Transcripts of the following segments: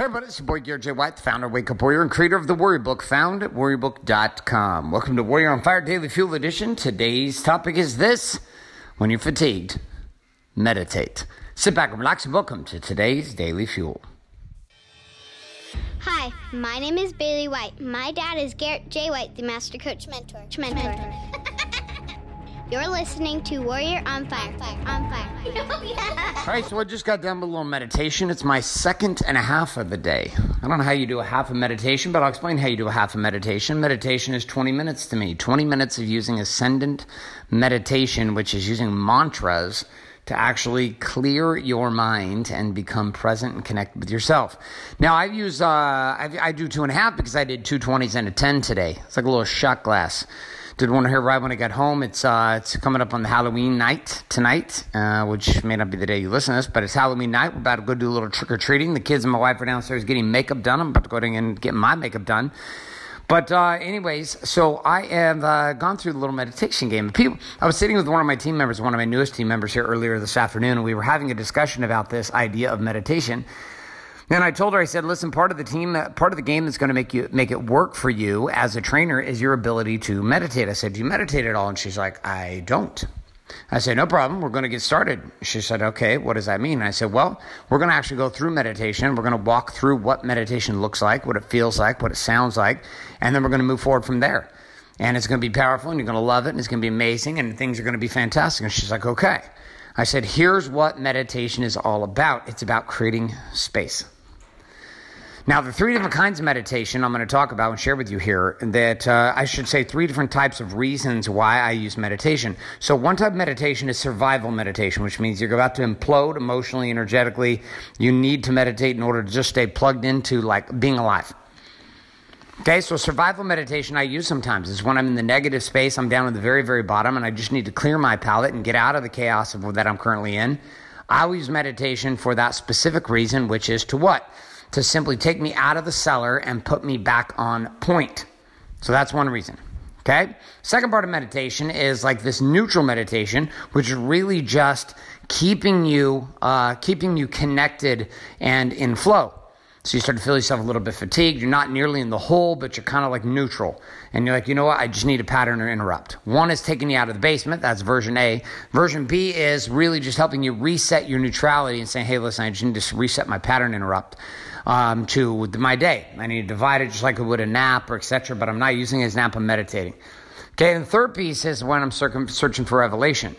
Hey everybody, it's your boy Garrett J. White, the founder of Wake Up Warrior and creator of the Warrior Book, found at warriorbook.com. Welcome to Warrior on Fire Daily Fuel Edition. Today's topic is this When you're fatigued, meditate. Sit back and relax and welcome to today's Daily Fuel. Hi, my name is Bailey White. My dad is Garrett J. White, the Master Coach Mentor. Mentor. You're listening to Warrior on Fire. fire on Fire. All right, so I just got done with a little meditation. It's my second and a half of the day. I don't know how you do a half of meditation, but I'll explain how you do a half of meditation. Meditation is 20 minutes to me, 20 minutes of using ascendant meditation, which is using mantras to actually clear your mind and become present and connect with yourself. Now, I use, uh, I, I do two and a half because I did two 20s and a 10 today. It's like a little shot glass did one here right when I got home. It's uh, it's coming up on the Halloween night tonight, uh, which may not be the day you listen to this, but it's Halloween night. We're about to go do a little trick or treating. The kids and my wife are downstairs getting makeup done. I'm about to go in and get my makeup done. But uh, anyways, so I have uh, gone through the little meditation game. People, I was sitting with one of my team members, one of my newest team members here earlier this afternoon, and we were having a discussion about this idea of meditation. And I told her, I said, listen, part of the team, part of the game that's going to make you make it work for you as a trainer is your ability to meditate. I said, do you meditate at all? And she's like, I don't. I said, no problem. We're going to get started. She said, okay, what does that mean? I said, well, we're going to actually go through meditation. We're going to walk through what meditation looks like, what it feels like, what it sounds like, and then we're going to move forward from there. And it's going to be powerful and you're going to love it and it's going to be amazing and things are going to be fantastic. And she's like, okay. I said, here's what meditation is all about. It's about creating space. Now, the three different kinds of meditation I'm going to talk about and share with you here, that uh, I should say three different types of reasons why I use meditation. So, one type of meditation is survival meditation, which means you're about to implode emotionally, energetically. You need to meditate in order to just stay plugged into like being alive. Okay, so survival meditation I use sometimes is when I'm in the negative space, I'm down at the very, very bottom, and I just need to clear my palate and get out of the chaos of that I'm currently in. I use meditation for that specific reason, which is to what? To simply take me out of the cellar and put me back on point. So that's one reason. Okay. Second part of meditation is like this neutral meditation, which is really just keeping you, uh, keeping you connected and in flow. So you start to feel yourself a little bit fatigued. You're not nearly in the hole, but you're kind of like neutral. And you're like, you know what? I just need a pattern or interrupt. One is taking you out of the basement. That's version A. Version B is really just helping you reset your neutrality and saying, hey, listen, I just need to reset my pattern interrupt um, to my day. I need to divide it just like I would a nap or etc. But I'm not using it as nap. I'm meditating. Okay, and the third piece is when I'm searching for revelation.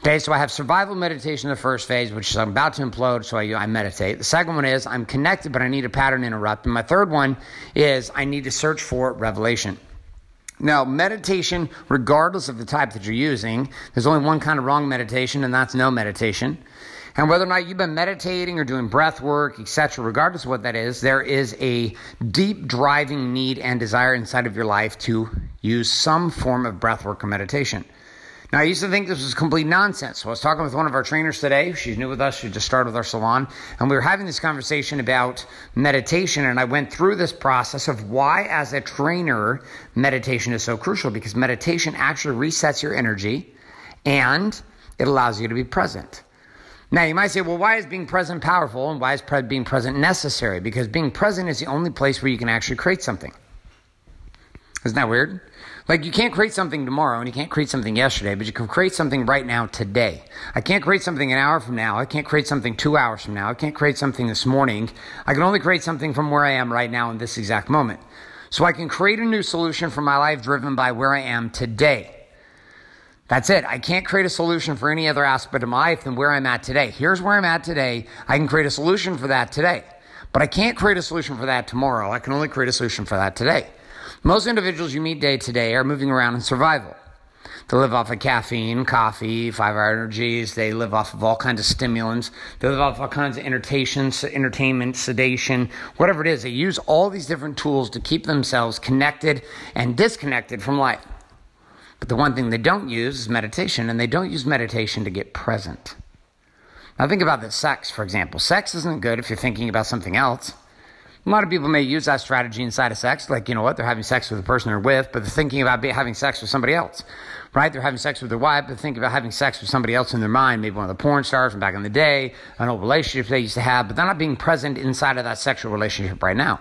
Okay, so I have survival meditation in the first phase, which is I'm about to implode, so I, I, meditate. The second one is I'm connected, but I need a pattern interrupt. And my third one is I need to search for revelation. Now, meditation, regardless of the type that you're using, there's only one kind of wrong meditation, and that's no meditation. And whether or not you've been meditating or doing breath work, etc., regardless of what that is, there is a deep driving need and desire inside of your life to use some form of breath work or meditation. Now, I used to think this was complete nonsense. So I was talking with one of our trainers today. She's new with us. She just started with our salon. And we were having this conversation about meditation. And I went through this process of why, as a trainer, meditation is so crucial because meditation actually resets your energy and it allows you to be present. Now, you might say, well, why is being present powerful and why is being present necessary? Because being present is the only place where you can actually create something. Isn't that weird? Like, you can't create something tomorrow and you can't create something yesterday, but you can create something right now today. I can't create something an hour from now. I can't create something two hours from now. I can't create something this morning. I can only create something from where I am right now in this exact moment. So I can create a new solution for my life driven by where I am today. That's it. I can't create a solution for any other aspect of my life than where I'm at today. Here's where I'm at today. I can create a solution for that today. But I can't create a solution for that tomorrow. I can only create a solution for that today. Most individuals you meet day to day are moving around in survival. They live off of caffeine, coffee, five hour energies. They live off of all kinds of stimulants. They live off all kinds of entertainment, sedation, whatever it is. They use all these different tools to keep themselves connected and disconnected from life. But the one thing they don't use is meditation, and they don't use meditation to get present. Now, think about this sex, for example. Sex isn't good if you're thinking about something else. A lot of people may use that strategy inside of sex, like, you know what, they're having sex with the person they're with, but they're thinking about having sex with somebody else, right? They're having sex with their wife, but thinking about having sex with somebody else in their mind, maybe one of the porn stars from back in the day, an old relationship they used to have, but they're not being present inside of that sexual relationship right now.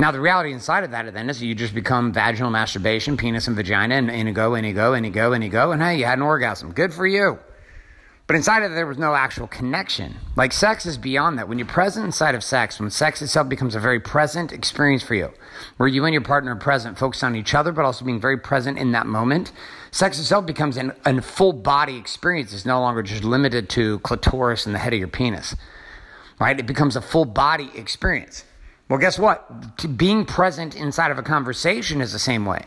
Now, the reality inside of that then is you just become vaginal masturbation, penis and vagina, and in you go, in you go, in you go, in you go, and hey, you had an orgasm. Good for you. But inside of it, there was no actual connection. Like sex is beyond that. When you're present inside of sex, when sex itself becomes a very present experience for you, where you and your partner are present, focused on each other, but also being very present in that moment, sex itself becomes an, a full body experience. It's no longer just limited to clitoris and the head of your penis, right? It becomes a full body experience. Well, guess what? Being present inside of a conversation is the same way.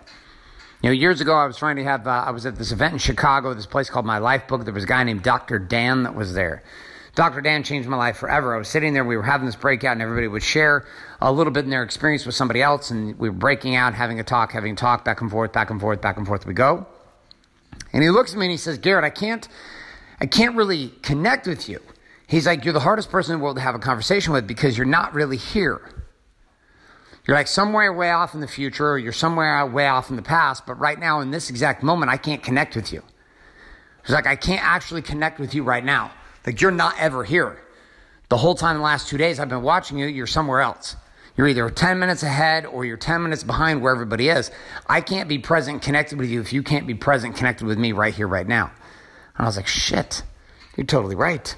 You know, years ago, I was trying to have, uh, I was at this event in Chicago, this place called My Life Book. There was a guy named Dr. Dan that was there. Dr. Dan changed my life forever. I was sitting there, we were having this breakout, and everybody would share a little bit in their experience with somebody else, and we were breaking out, having a talk, having a talk, back and forth, back and forth, back and forth we go. And he looks at me and he says, Garrett, I can't, I can't really connect with you. He's like, You're the hardest person in the world to have a conversation with because you're not really here. You're like somewhere way off in the future, or you're somewhere way off in the past, but right now, in this exact moment, I can't connect with you. It's like, I can't actually connect with you right now. Like, you're not ever here. The whole time, the last two days, I've been watching you, you're somewhere else. You're either 10 minutes ahead or you're 10 minutes behind where everybody is. I can't be present, connected with you if you can't be present, connected with me right here, right now. And I was like, shit, you're totally right.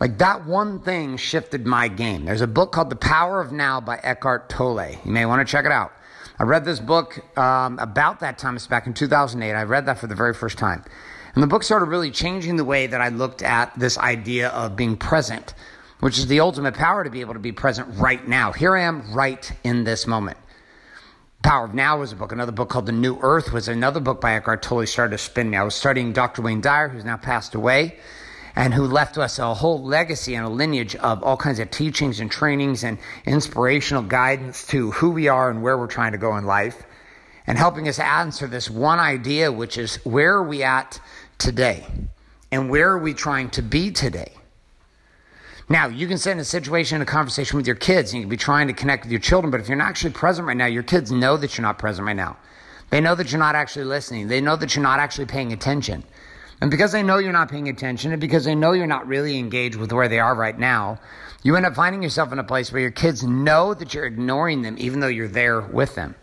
Like that one thing shifted my game. There's a book called The Power of Now by Eckhart Tolle. You may want to check it out. I read this book um, about that time. It's back in 2008. I read that for the very first time. And the book started really changing the way that I looked at this idea of being present, which is the ultimate power to be able to be present right now. Here I am right in this moment. Power of Now was a book. Another book called The New Earth was another book by Eckhart Tolle started to spin me. I was studying Dr. Wayne Dyer, who's now passed away and who left us a whole legacy and a lineage of all kinds of teachings and trainings and inspirational guidance to who we are and where we're trying to go in life, and helping us answer this one idea, which is where are we at today? And where are we trying to be today? Now, you can sit in a situation, in a conversation with your kids, and you can be trying to connect with your children, but if you're not actually present right now, your kids know that you're not present right now. They know that you're not actually listening. They know that you're not actually paying attention. And because they know you're not paying attention and because they know you're not really engaged with where they are right now, you end up finding yourself in a place where your kids know that you're ignoring them even though you're there with them.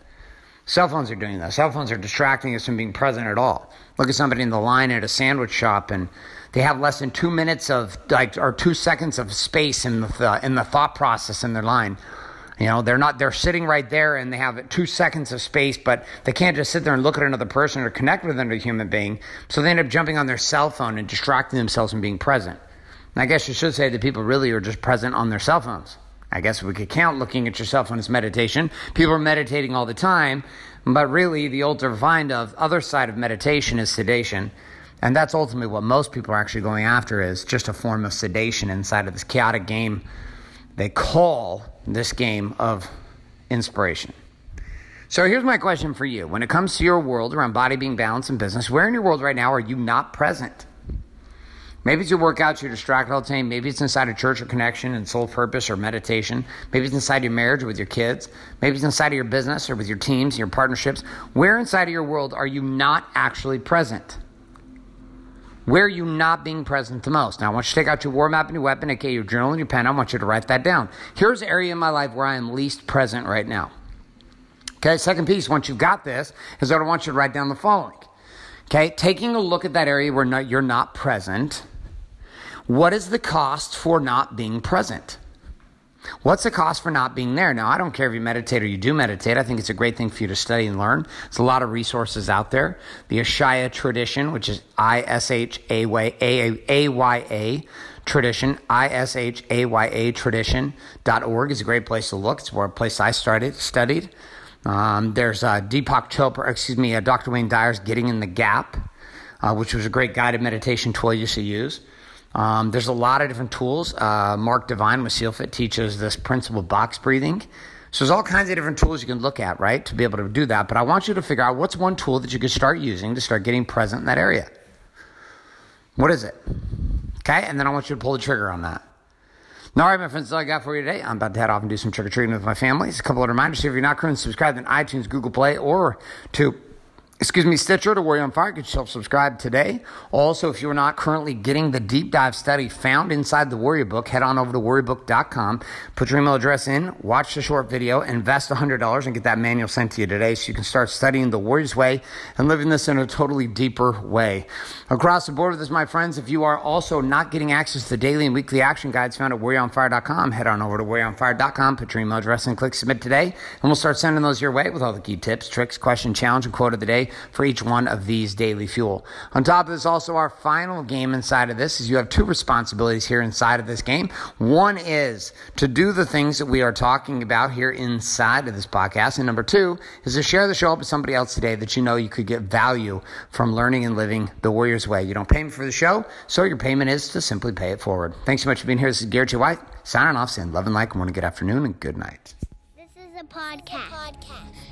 Cell phones are doing that. Cell phones are distracting us from being present at all. Look at somebody in the line at a sandwich shop and they have less than two minutes of like or two seconds of space in the in the thought process in their line you know, they're not, they're sitting right there and they have two seconds of space, but they can't just sit there and look at another person or connect with another human being. So they end up jumping on their cell phone and distracting themselves from being present. And I guess you should say that people really are just present on their cell phones. I guess we could count looking at your cell phone as meditation. People are meditating all the time, but really the ultimate find of other side of meditation is sedation. And that's ultimately what most people are actually going after is just a form of sedation inside of this chaotic game they call this game of inspiration. So here's my question for you. When it comes to your world around body being balanced and business, where in your world right now are you not present? Maybe it's your workouts, you're distracted all the time. Maybe it's inside a church or connection and soul purpose or meditation. Maybe it's inside your marriage or with your kids. Maybe it's inside of your business or with your teams, your partnerships. Where inside of your world are you not actually present? Where are you not being present the most? Now, I want you to take out your war map and your weapon, okay, your journal and your pen. I want you to write that down. Here's the area in my life where I am least present right now. Okay, second piece, once you've got this, is that I want you to write down the following. Okay, taking a look at that area where not, you're not present, what is the cost for not being present? What's the cost for not being there? Now, I don't care if you meditate or you do meditate. I think it's a great thing for you to study and learn. There's a lot of resources out there. The Ishaya tradition, which is I S H A Y A tradition, I S H A Y A tradition.org is a great place to look. It's where a place I started, studied. Um, there's uh, Deepak Chopra, excuse me, uh, Dr. Wayne Dyer's Getting in the Gap, uh, which was a great guided meditation tool you should use. Um, there's a lot of different tools. Uh, Mark Divine with SealFit teaches this principle box breathing. So there's all kinds of different tools you can look at, right, to be able to do that. But I want you to figure out what's one tool that you could start using to start getting present in that area. What is it? Okay, and then I want you to pull the trigger on that. Now, All right, my friends, that's all I got for you today. I'm about to head off and do some trick or treating with my family. It's a couple of reminders. If you're not currently subscribed on iTunes, Google Play, or to excuse me, Stitcher to Warrior on Fire. Get yourself subscribed today. Also, if you're not currently getting the deep dive study found inside the Warrior Book, head on over to warriorbook.com, put your email address in, watch the short video, invest $100 and get that manual sent to you today so you can start studying the Warrior's Way and living this in a totally deeper way. Across the board with this, my friends, if you are also not getting access to the daily and weekly action guides found at warrioronfire.com, head on over to warrioronfire.com, put your email address in, click submit today, and we'll start sending those your way with all the key tips, tricks, question, challenge, and quote of the day for each one of these daily fuel. On top of this, also our final game inside of this is you have two responsibilities here inside of this game. One is to do the things that we are talking about here inside of this podcast. And number two is to share the show up with somebody else today that you know you could get value from learning and living the Warriors way. You don't pay me for the show, so your payment is to simply pay it forward. Thanks so much for being here. This is Garrett J. White signing off saying love and like, morning, good afternoon, and good night. This is a podcast.